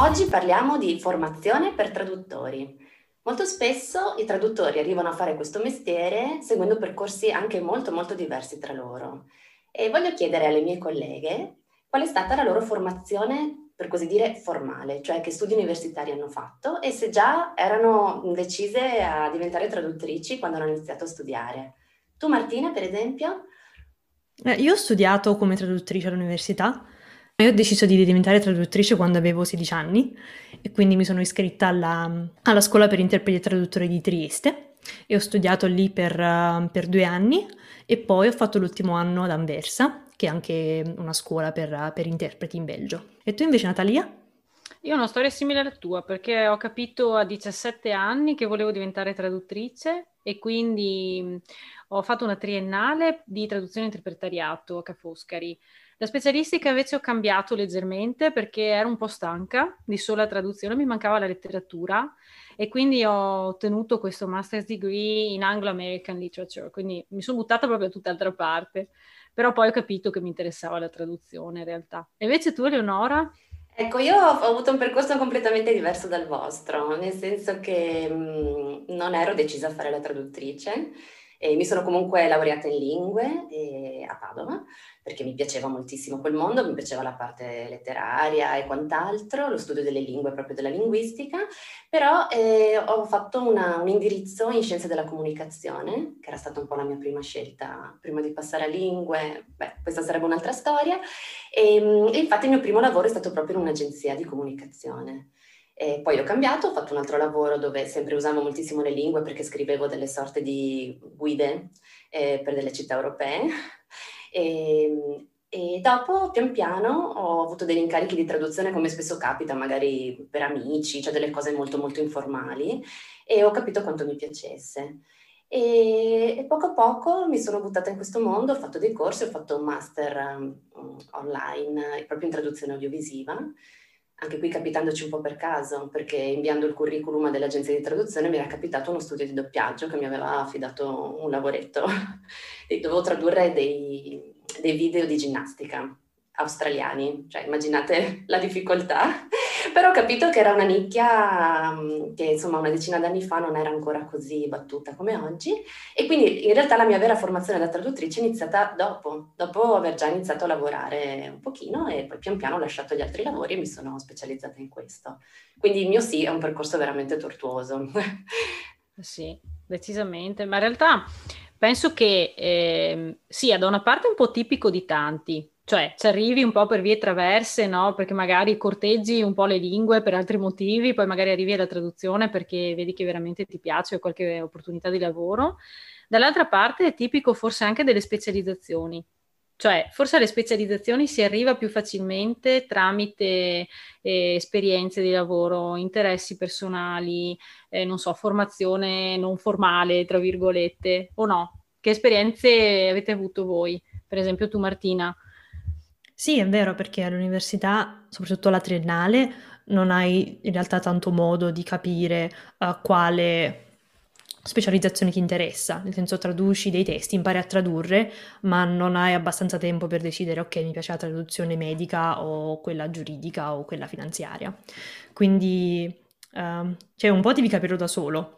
Oggi parliamo di formazione per traduttori. Molto spesso i traduttori arrivano a fare questo mestiere seguendo percorsi anche molto molto diversi tra loro. E voglio chiedere alle mie colleghe qual è stata la loro formazione, per così dire, formale, cioè che studi universitari hanno fatto e se già erano decise a diventare traduttrici quando hanno iniziato a studiare. Tu Martina, per esempio? Eh, io ho studiato come traduttrice all'università io ho deciso di diventare traduttrice quando avevo 16 anni e quindi mi sono iscritta alla, alla scuola per interpreti e traduttori di Trieste e ho studiato lì per, uh, per, due anni e poi ho fatto l'ultimo anno ad Anversa, che è anche una scuola per, per interpreti in Belgio. E tu invece Natalia? Io ho una storia simile alla tua perché ho capito a 17 anni che volevo diventare traduttrice e quindi ho fatto una triennale di traduzione e interpretariato a Ca' Foscari la specialistica invece ho cambiato leggermente perché ero un po' stanca di sola traduzione, mi mancava la letteratura e quindi ho ottenuto questo master's degree in Anglo-American Literature, quindi mi sono buttata proprio da tutt'altra parte, però poi ho capito che mi interessava la traduzione in realtà. E invece tu, Eleonora? Ecco, io ho avuto un percorso completamente diverso dal vostro, nel senso che mh, non ero decisa a fare la traduttrice, e mi sono comunque laureata in lingue e, a Padova perché mi piaceva moltissimo quel mondo, mi piaceva la parte letteraria e quant'altro, lo studio delle lingue, proprio della linguistica, però eh, ho fatto una, un indirizzo in scienze della comunicazione, che era stata un po' la mia prima scelta prima di passare a lingue, beh, questa sarebbe un'altra storia, e, e infatti il mio primo lavoro è stato proprio in un'agenzia di comunicazione. E poi ho cambiato, ho fatto un altro lavoro dove sempre usavo moltissimo le lingue perché scrivevo delle sorte di guide eh, per delle città europee. E, e dopo, pian piano, ho avuto degli incarichi di traduzione, come spesso capita, magari per amici, cioè delle cose molto molto informali, e ho capito quanto mi piacesse. E, e, poco a poco mi sono buttata in questo mondo, ho fatto dei corsi, ho fatto un master um, online proprio in traduzione audiovisiva anche qui capitandoci un po' per caso, perché inviando il curriculum dell'agenzia di traduzione mi era capitato uno studio di doppiaggio che mi aveva affidato un lavoretto. E dovevo tradurre dei, dei video di ginnastica australiani, cioè immaginate la difficoltà, però ho capito che era una nicchia mm, che insomma una decina d'anni fa non era ancora così battuta come oggi e quindi in realtà la mia vera formazione da traduttrice è iniziata dopo, dopo aver già iniziato a lavorare un pochino e poi pian piano ho lasciato gli altri lavori e mi sono specializzata in questo. Quindi il mio sì è un percorso veramente tortuoso. Sì, decisamente, ma in realtà penso che eh, sia da una parte un po' tipico di tanti, cioè ci arrivi un po' per vie traverse, no? Perché magari corteggi un po' le lingue per altri motivi, poi magari arrivi alla traduzione perché vedi che veramente ti piace o qualche opportunità di lavoro. Dall'altra parte è tipico forse anche delle specializzazioni. Cioè, forse alle specializzazioni si arriva più facilmente tramite eh, esperienze di lavoro, interessi personali, eh, non so, formazione non formale, tra virgolette, o no? Che esperienze avete avuto voi? Per esempio tu Martina. Sì, è vero, perché all'università, soprattutto alla triennale, non hai in realtà tanto modo di capire uh, quale specializzazione ti interessa, nel senso traduci dei testi, impari a tradurre, ma non hai abbastanza tempo per decidere ok, mi piace la traduzione medica o quella giuridica o quella finanziaria. Quindi uh, cioè un po' devi capirlo da solo.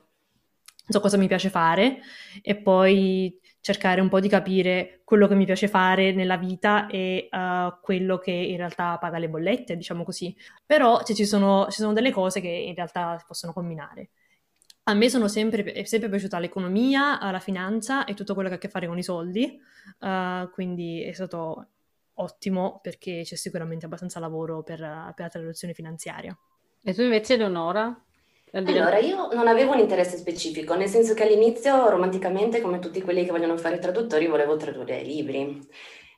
So cosa mi piace fare e poi cercare un po' di capire quello che mi piace fare nella vita e uh, quello che in realtà paga le bollette, diciamo così. Però cioè, ci, sono, ci, sono, delle cose che in realtà si possono combinare. A me sono sempre, è sempre piaciuta l'economia, la finanza e tutto quello che ha a che fare con i soldi, uh, quindi è stato ottimo perché c'è sicuramente abbastanza lavoro per, per la traduzione finanziaria. E tu invece, Eleonora? Allora, io non avevo un interesse specifico, nel senso che all'inizio, romanticamente, come tutti quelli che vogliono fare traduttori, volevo tradurre libri,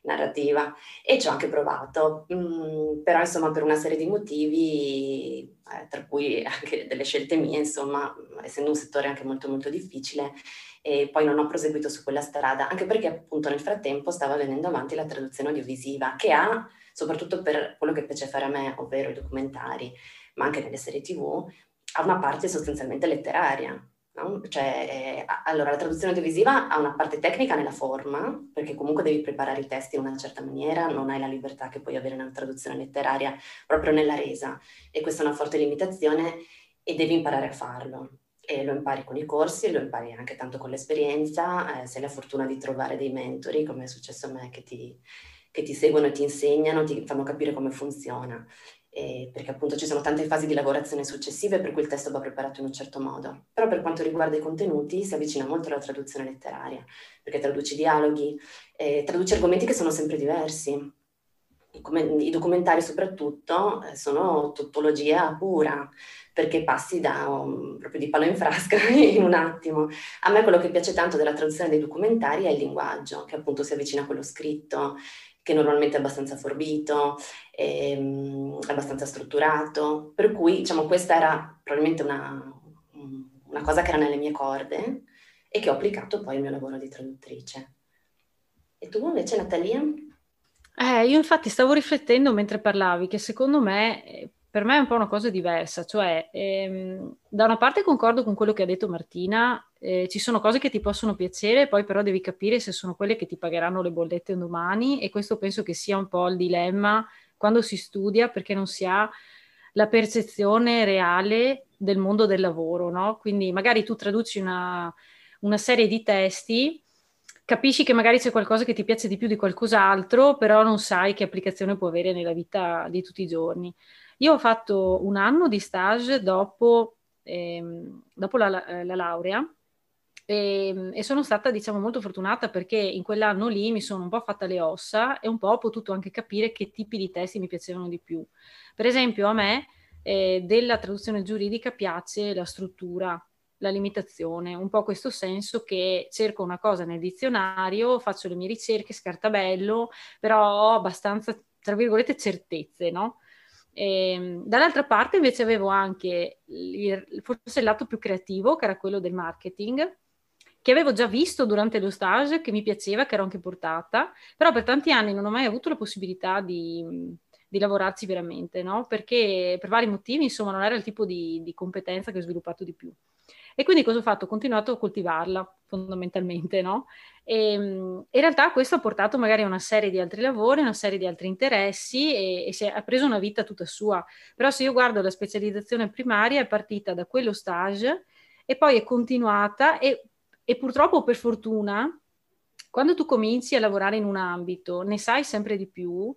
narrativa, e ci ho anche provato, mm, però insomma per una serie di motivi, eh, tra cui anche delle scelte mie, insomma, essendo un settore anche molto molto difficile, e poi non ho proseguito su quella strada, anche perché appunto nel frattempo stava venendo avanti la traduzione audiovisiva, che ha, soprattutto per quello che piace fare a me, ovvero i documentari, ma anche nelle serie tv, ha una parte sostanzialmente letteraria. No? Cioè, eh, allora, la traduzione audiovisiva ha una parte tecnica nella forma, perché comunque devi preparare i testi in una certa maniera, non hai la libertà che puoi avere nella traduzione letteraria proprio nella resa e questa è una forte limitazione e devi imparare a farlo. E lo impari con i corsi, lo impari anche tanto con l'esperienza, eh, se hai la fortuna di trovare dei mentori, come è successo a me, che ti, che ti seguono e ti insegnano, ti fanno capire come funziona eh, perché appunto ci sono tante fasi di lavorazione successive per cui il testo va preparato in un certo modo. Però per quanto riguarda i contenuti si avvicina molto alla traduzione letteraria, perché traduci dialoghi, eh, traduci argomenti che sono sempre diversi. Come I documentari soprattutto eh, sono tautologia pura, perché passi da un, proprio di palo in frasca in un attimo. A me quello che piace tanto della traduzione dei documentari è il linguaggio, che appunto si avvicina a quello scritto, che normalmente è abbastanza forbito, ehm, abbastanza strutturato, per cui diciamo questa era probabilmente una, una cosa che era nelle mie corde e che ho applicato poi al mio lavoro di traduttrice. E tu invece Natalia? Eh, io infatti stavo riflettendo mentre parlavi che secondo me eh, per me è un po' una cosa diversa, cioè ehm, da una parte concordo con quello che ha detto Martina, eh, ci sono cose che ti possono piacere, poi però devi capire se sono quelle che ti pagheranno le bollette domani e questo penso che sia un po' il dilemma quando si studia perché non si ha la percezione reale del mondo del lavoro, no? Quindi magari tu traduci una, una serie di testi capisci che magari c'è qualcosa che ti piace di più di qualcos'altro, però non sai che applicazione può avere nella vita di tutti i giorni. Io ho fatto un anno di stage dopo, ehm, dopo la, la, laurea e, e, sono stata, diciamo, molto fortunata perché in quell'anno lì mi sono un po' fatta le ossa e un po' ho potuto anche capire che tipi di testi mi piacevano di più. Per esempio, a me eh, della traduzione giuridica piace la struttura, la limitazione, un po' questo senso che cerco una cosa nel dizionario, faccio le mie ricerche, scartabello, però ho abbastanza, tra virgolette, certezze, no? E, ehm, dall'altra parte invece avevo anche il, forse il lato più creativo, che era quello del marketing, che avevo già visto durante lo stage, che mi piaceva, che ero anche portata, però per tanti anni non ho mai avuto la possibilità di, di lavorarci veramente, no? Perché per vari motivi, insomma, non era il tipo di, di competenza che ho sviluppato di più. E quindi cosa ho fatto? Ho continuato a coltivarla fondamentalmente, no? E, ehm, in realtà questo ha portato magari a una serie di altri lavori, una serie di altri interessi e, e si è, ha preso una vita tutta sua. Però se io guardo la specializzazione primaria è partita da quello stage e poi è continuata e, e purtroppo per fortuna quando tu cominci a lavorare in un ambito, ne sai sempre di più,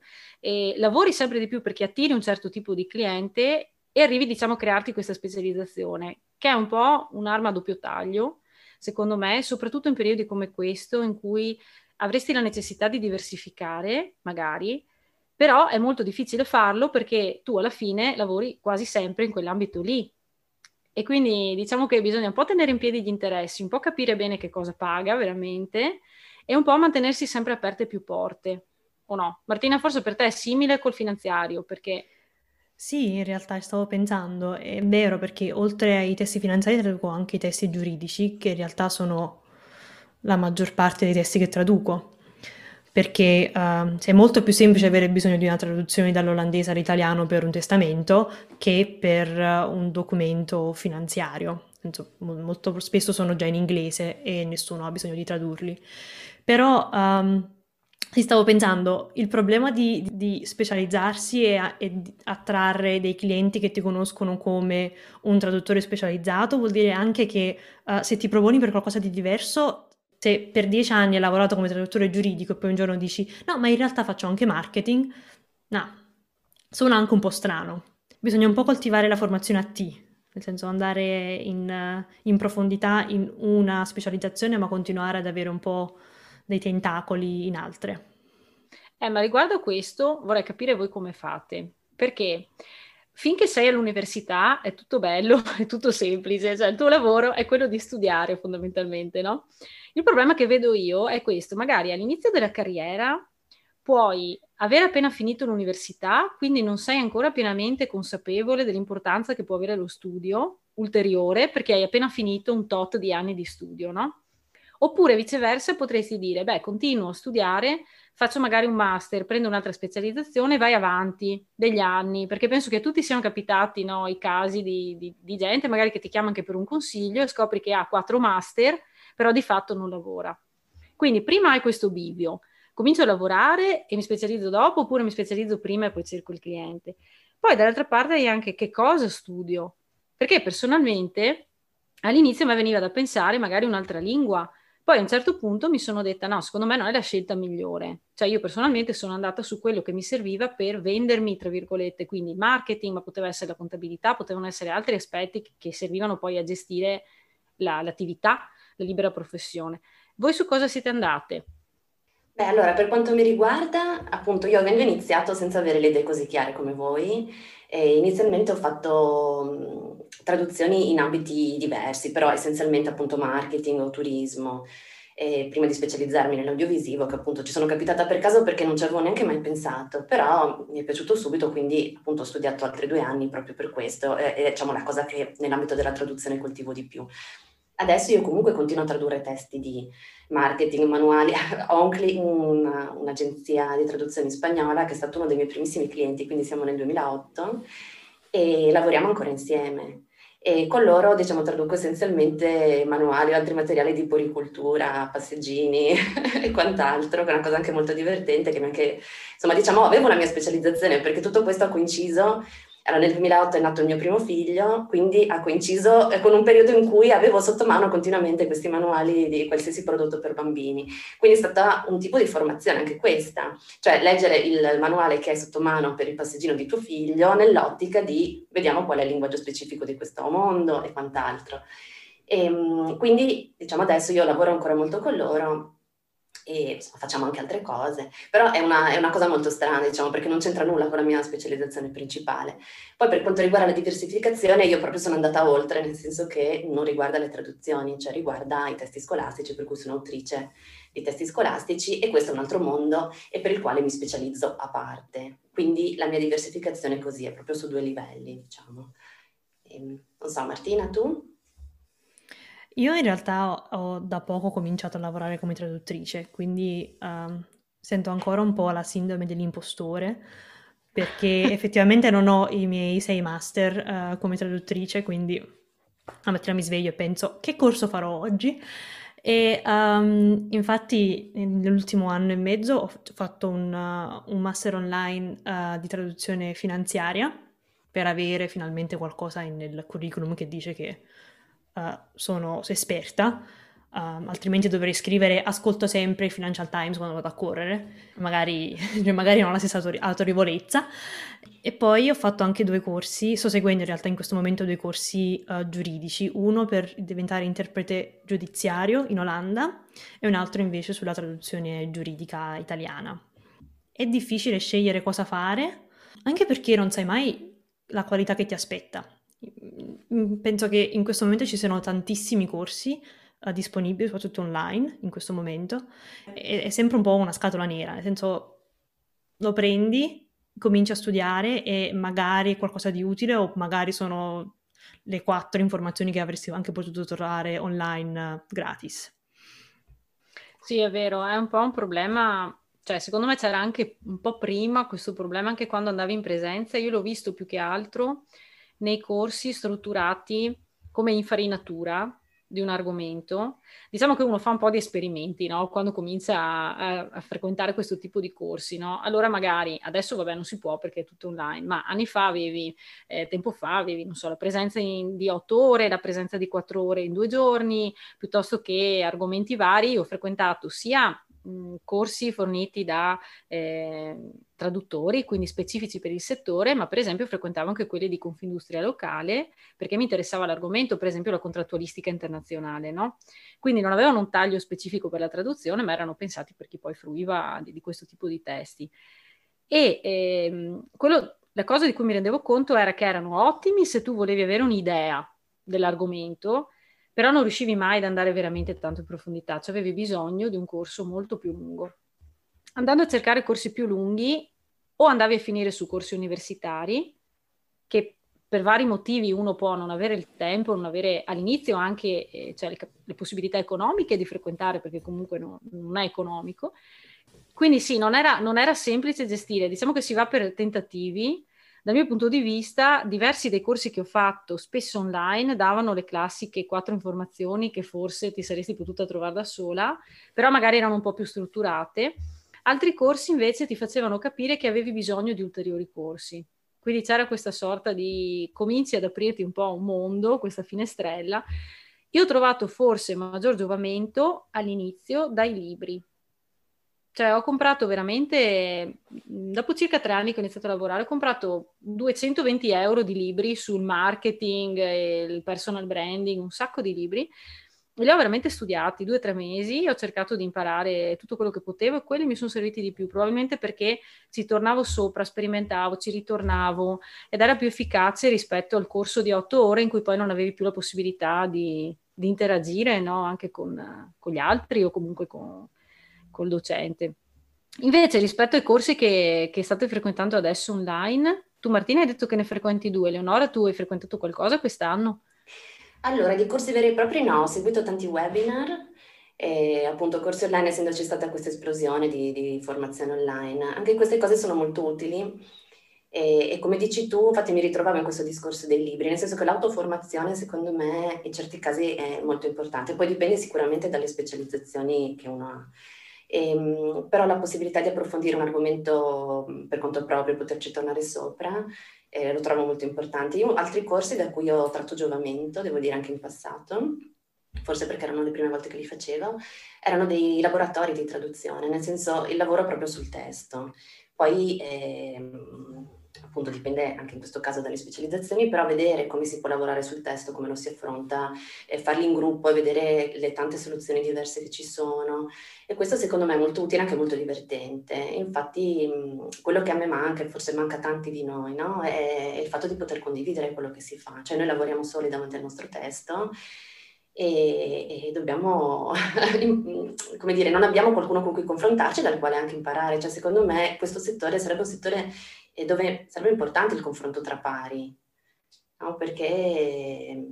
lavori sempre di più perché attiri un certo tipo di cliente e arrivi, diciamo, a crearti questa specializzazione, che è un po' un'arma a doppio taglio, secondo me, soprattutto in periodi come questo, in cui avresti la necessità di diversificare, magari, però è molto difficile farlo perché tu alla fine lavori quasi sempre in quell'ambito lì. E quindi diciamo che bisogna un po' tenere in piedi gli interessi, un po' capire bene che cosa paga veramente e un po' mantenersi sempre aperte più porte, o no? Martina, forse per te è simile col finanziario, perché sì, in realtà stavo pensando, è vero perché oltre ai testi finanziari traduco anche i testi giuridici, che in realtà sono la maggior parte dei testi che traduco, perché uh, è molto più semplice avere bisogno di una traduzione dall'olandese all'italiano per un testamento che per un documento finanziario. Insomma, molto spesso sono già in inglese e nessuno ha bisogno di tradurli. Però um, ti stavo pensando, il problema di, di specializzarsi e, e attrarre dei clienti che ti conoscono come un traduttore specializzato vuol dire anche che uh, se ti proponi per qualcosa di diverso, se per dieci anni hai lavorato come traduttore giuridico e poi un giorno dici no, ma in realtà faccio anche marketing, no, suona anche un po' strano. Bisogna un po' coltivare la formazione a T, nel senso andare in, in profondità in una specializzazione, ma continuare ad avere un po' dei tentacoli in altre. Eh, ma riguardo a questo vorrei capire voi come fate, perché finché sei all'università è tutto bello, è tutto semplice, cioè il tuo lavoro è quello di studiare fondamentalmente, no? Il problema che vedo io è questo, magari all'inizio della carriera puoi aver appena finito l'università, quindi non sei ancora pienamente consapevole dell'importanza che può avere lo studio ulteriore, perché hai appena finito un tot di anni di studio, no? Oppure viceversa potresti dire, beh, continuo a studiare, faccio magari un master, prendo un'altra specializzazione, vai avanti degli anni, perché penso che a tutti siano capitati no, i casi di, di, di gente magari che ti chiama anche per un consiglio e scopri che ha quattro master, però di fatto non lavora. Quindi prima hai questo bivio, comincio a lavorare e mi specializzo dopo, oppure mi specializzo prima e poi cerco il cliente. Poi dall'altra parte hai anche che cosa studio, perché personalmente all'inizio mi veniva da pensare magari un'altra lingua, poi a un certo punto mi sono detta no, secondo me non è la scelta migliore. Cioè io personalmente sono andata su quello che mi serviva per vendermi, tra virgolette, quindi marketing, ma poteva essere la contabilità, potevano essere altri aspetti che servivano poi a gestire la, l'attività, la libera professione. Voi su cosa siete andate? Beh, allora, per quanto mi riguarda, appunto, io avendo iniziato senza avere le idee così chiare come voi, eh, inizialmente ho fatto mh, traduzioni in ambiti diversi, però essenzialmente appunto marketing o turismo, eh, prima di specializzarmi nell'audiovisivo, che appunto ci sono capitata per caso perché non ci avevo neanche mai pensato, però mi è piaciuto subito, quindi appunto ho studiato altri due anni proprio per questo, eh, è diciamo la cosa che nell'ambito della traduzione coltivo di più. Adesso io comunque continuo a tradurre testi di marketing, manuali. Ho un, un'agenzia di traduzione spagnola che è stato uno dei miei primissimi clienti, quindi siamo nel 2008 e lavoriamo ancora insieme. E con loro, diciamo, traduco essenzialmente manuali o altri materiali di poricultura, passeggini e quant'altro, che è una cosa anche molto divertente, che anche, insomma, diciamo, avevo una mia specializzazione, perché tutto questo ha coinciso allora, nel 2008 è nato il mio primo figlio, quindi ha coinciso con un periodo in cui avevo sotto mano continuamente questi manuali di qualsiasi prodotto per bambini. Quindi è stata un tipo di formazione anche questa, cioè leggere il manuale che hai sotto mano per il passeggino di tuo figlio nell'ottica di vediamo qual è il linguaggio specifico di questo mondo e quant'altro. E, ehm, quindi, diciamo, adesso io lavoro ancora molto con loro e facciamo anche altre cose, però è una, è una, cosa molto strana, diciamo, perché non c'entra nulla con la mia specializzazione principale. Poi per quanto riguarda la diversificazione, io proprio sono andata oltre, nel senso che non riguarda le traduzioni, cioè riguarda i testi scolastici, per cui sono autrice di testi scolastici e questo è un altro mondo e per il quale mi specializzo a parte. Quindi la mia diversificazione è così, è proprio su due livelli, diciamo. E, ehm, non so, Martina, tu? Io in realtà ho, ho da poco cominciato a lavorare come traduttrice, quindi um, sento ancora un po' la sindrome dell'impostore, perché effettivamente non ho i miei sei master uh, come traduttrice, quindi la mattina mi sveglio e penso che corso farò oggi. E um, infatti nell'ultimo anno e mezzo ho fatto un, uh, un master online uh, di traduzione finanziaria per avere finalmente qualcosa nel curriculum che dice che uh, sono esperta, uh, altrimenti dovrei scrivere ascolto sempre il Financial Times quando vado a correre, magari, cioè magari non ho la stessa autor- autorevolezza. E poi ho fatto anche due corsi, sto seguendo in realtà in questo momento due corsi uh, giuridici, uno per diventare interprete giudiziario in Olanda e un altro invece sulla traduzione giuridica italiana. È difficile scegliere cosa fare, anche perché non sai mai la qualità che ti aspetta. Penso che in questo momento ci siano tantissimi corsi uh, disponibili, soprattutto online, in questo momento. È, è, sempre un po' una scatola nera, nel senso lo prendi, cominci a studiare e magari è qualcosa di utile o magari sono le quattro informazioni che avresti anche potuto trovare online uh, gratis. Sì, è vero, è un po' un problema cioè secondo me c'era anche un po' prima questo problema anche quando andavi in presenza, io l'ho visto più che altro nei corsi strutturati come infarinatura di un argomento. Diciamo che uno fa un po' di esperimenti, no? Quando comincia a, a, frequentare questo tipo di corsi, no? Allora magari, adesso vabbè non si può perché è tutto online, ma anni fa avevi, eh, tempo fa avevi, non so, la presenza in, di otto ore, la presenza di quattro ore in due giorni, piuttosto che argomenti vari. ho frequentato sia mh, corsi forniti da eh, traduttori, quindi specifici per il settore, ma per esempio frequentavo anche quelli di Confindustria locale perché mi interessava l'argomento, per esempio la contrattualistica internazionale, no? Quindi non avevano un taglio specifico per la traduzione, ma erano pensati per chi poi fruiva di, di questo tipo di testi. E ehm, quello, la cosa di cui mi rendevo conto era che erano ottimi se tu volevi avere un'idea dell'argomento, però non riuscivi mai ad andare veramente tanto in profondità, cioè avevi bisogno di un corso molto più lungo. Andando a cercare corsi più lunghi, o andavi a finire su corsi universitari, che per vari motivi uno può non avere il tempo, non avere all'inizio anche eh, cioè le, le, possibilità economiche di frequentare, perché comunque no, non è economico. Quindi sì, non era, non era semplice gestire, diciamo che si va per tentativi. Dal mio punto di vista, diversi dei corsi che ho fatto, spesso online, davano le classiche quattro informazioni che forse ti saresti potuta trovare da sola, però magari erano un po' più strutturate. Altri corsi invece ti facevano capire che avevi bisogno di ulteriori corsi. Quindi c'era questa sorta di cominci ad aprirti un po' un mondo, questa finestrella. Io ho trovato forse maggior giovamento all'inizio dai libri. Cioè ho comprato veramente, dopo circa tre anni che ho iniziato a lavorare, ho comprato 220 euro di libri sul marketing, il personal branding, un sacco di libri li ho veramente studiati due o tre mesi, ho cercato di imparare tutto quello che potevo e quelli mi sono serviti di più, probabilmente perché ci tornavo sopra, sperimentavo, ci ritornavo ed era più efficace rispetto al corso di otto ore in cui poi non avevi più la possibilità di, di interagire no? anche con, con, gli altri o comunque con, col docente. Invece rispetto ai corsi che, che state frequentando adesso online, tu Martina hai detto che ne frequenti due, Leonora tu hai frequentato qualcosa quest'anno? Allora, di corsi veri e propri no, ho seguito tanti webinar e appunto corsi online essendoci stata questa esplosione di, di formazione online. Anche queste cose sono molto utili e, e, come dici tu, infatti mi ritrovavo in questo discorso dei libri, nel senso che l'autoformazione secondo me in certi casi è molto importante, poi dipende sicuramente dalle specializzazioni che uno ha. Ehm, però la possibilità di approfondire un argomento per conto proprio, poterci tornare sopra, eh, lo trovo molto importante. Io altri corsi da cui ho tratto giovamento, devo dire anche in passato, forse perché erano le prime volte che li facevo, erano dei laboratori di traduzione, nel senso il lavoro proprio sul testo. Poi eh, appunto dipende anche in questo caso dalle specializzazioni, però vedere come si può lavorare sul testo, come lo si affronta, eh, farli in gruppo e vedere le tante soluzioni diverse che ci sono. E questo secondo me è molto utile, anche molto divertente. Infatti quello che a me manca, e forse manca a tanti di noi, no? è, è il fatto di poter condividere quello che si fa. Cioè noi lavoriamo soli davanti al nostro testo e, e, dobbiamo, come dire, non abbiamo qualcuno con cui confrontarci, dal quale anche imparare. Cioè, secondo me questo settore sarebbe un settore dove sarebbe importante il confronto tra pari, no? perché,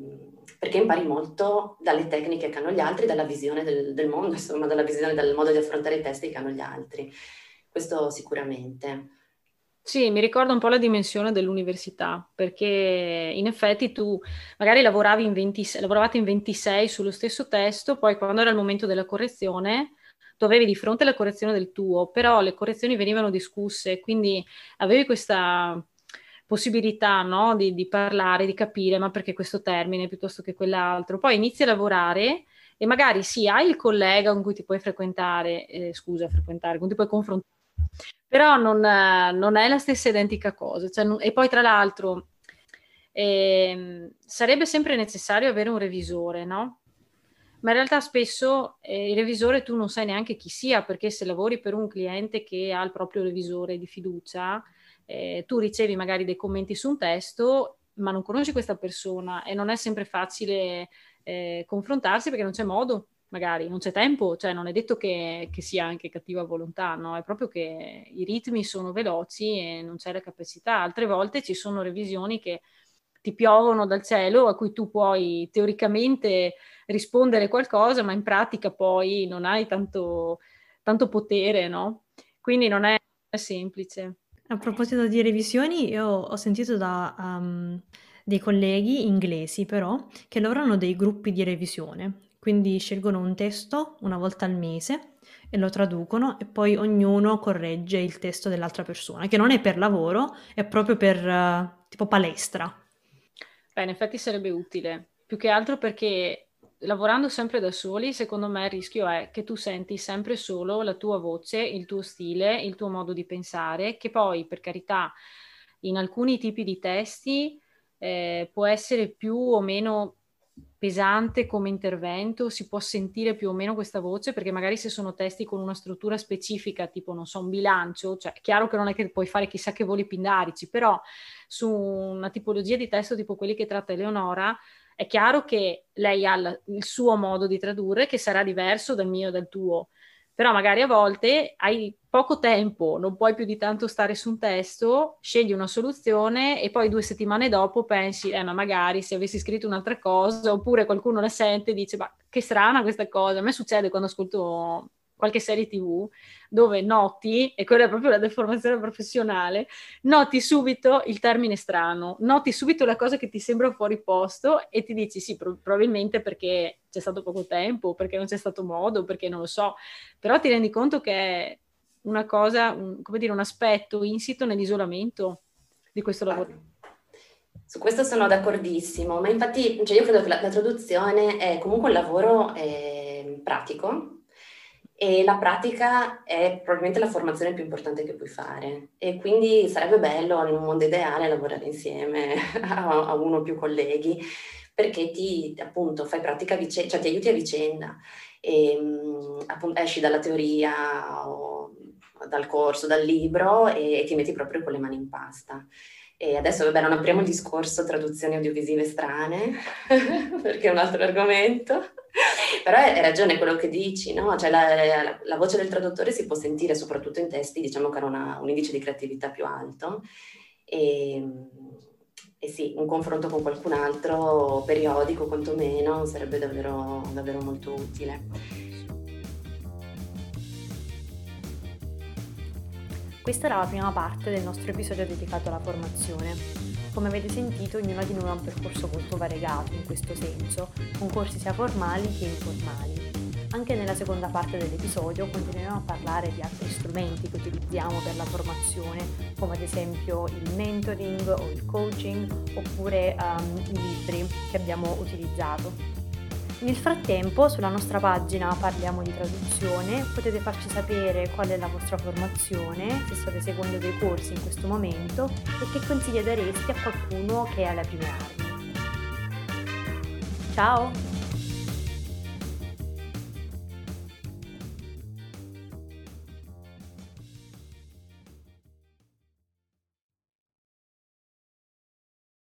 perché, impari molto dalle tecniche che hanno gli altri, dalla visione del, del mondo, insomma, dalla visione, dal modo di affrontare i testi che hanno gli altri. Questo sicuramente. Sì, mi ricorda un po' la dimensione dell'università, perché in effetti tu magari lavoravi in 26, lavoravate in 26 sullo stesso testo, poi quando era il momento della correzione, tu avevi di fronte la correzione del tuo, però le correzioni venivano discusse, quindi avevi questa possibilità no, di, di parlare, di capire, ma perché questo termine piuttosto che quell'altro. Poi inizi a lavorare e magari sì, hai il collega con cui ti puoi frequentare, eh, scusa, frequentare, con cui ti puoi confrontare però non, non, è la stessa identica cosa. Cioè, e poi tra l'altro eh, sarebbe sempre necessario avere un revisore, no? Ma in realtà spesso eh, il revisore tu non sai neanche chi sia, perché se lavori per un cliente che ha il proprio revisore di fiducia, eh, tu ricevi magari dei commenti su un testo, ma non conosci questa persona e non è sempre facile eh, confrontarsi perché non c'è modo magari non c'è tempo, cioè non è detto che, che, sia anche cattiva volontà, no? È proprio che i ritmi sono veloci e non c'è la capacità. Altre volte ci sono revisioni che ti piovono dal cielo a cui tu puoi teoricamente rispondere qualcosa, ma in pratica poi non hai tanto, tanto potere, no? Quindi non è, è, semplice. A proposito di revisioni, io ho sentito da um, dei colleghi inglesi però che loro hanno dei gruppi di revisione quindi scelgono un testo una volta al mese e lo traducono e poi ognuno corregge il testo dell'altra persona, che non è per lavoro, è proprio per uh, tipo palestra. Beh, in effetti sarebbe utile, più che altro perché lavorando sempre da soli, secondo me il rischio è che tu senti sempre solo la tua voce, il tuo stile, il tuo modo di pensare, che poi, per carità, in alcuni tipi di testi eh, può essere più o meno pesante come intervento, si può sentire più o meno questa voce, perché magari se sono testi con una struttura specifica, tipo, non so, un bilancio, cioè è chiaro che non è che puoi fare chissà che voli pindarici, però su una tipologia di testo tipo quelli che tratta Eleonora, è chiaro che lei ha il suo modo di tradurre, che sarà diverso dal mio e dal tuo, però magari a volte hai poco tempo, non puoi più di tanto stare su un testo, scegli una soluzione e poi due settimane dopo pensi, eh ma magari se avessi scritto un'altra cosa, oppure qualcuno la sente e dice, ma che strana questa cosa, a me succede quando ascolto qualche serie tv dove noti, e quella è proprio la deformazione professionale, noti subito il termine strano, noti subito la cosa che ti sembra fuori posto e ti dici sì, pro- probabilmente perché c'è stato poco tempo, perché non c'è stato modo, perché non lo so, però ti rendi conto che è una cosa, un, come dire, un aspetto insito nell'isolamento di questo lavoro. Su questo sono d'accordissimo, ma infatti cioè io credo che la, la traduzione è comunque un lavoro eh, pratico, e la pratica è probabilmente la formazione più importante che puoi fare. E quindi sarebbe bello in un mondo ideale lavorare insieme a, uno o più colleghi perché ti appunto fai pratica vicenda, cioè ti aiuti a vicenda. E appunto esci dalla teoria o dal corso, dal libro e, e ti metti proprio con le mani in pasta. E adesso, vabbè, non apriamo il discorso traduzioni audiovisive strane, perché è un altro argomento, però hai ragione quello che dici, no? Cioè la, la, la, voce del traduttore si può sentire soprattutto in testi, diciamo che hanno un indice di creatività più alto. E, e sì, un confronto con qualcun altro periodico quantomeno sarebbe davvero, davvero molto utile. Questa era la prima parte del nostro episodio dedicato alla formazione. Come avete sentito, ognuno di noi ha un percorso molto variegato in questo senso, con corsi sia formali che informali. Anche nella seconda parte dell'episodio continueremo a parlare di altri strumenti che utilizziamo per la formazione, come ad esempio il mentoring o il coaching, oppure um, i libri che abbiamo utilizzato. Nel frattempo sulla nostra pagina parliamo di traduzione, potete farci sapere qual è la vostra formazione, se state seguendo dei corsi in questo momento e che consigli dareste a qualcuno che è alle prime armi. Ciao!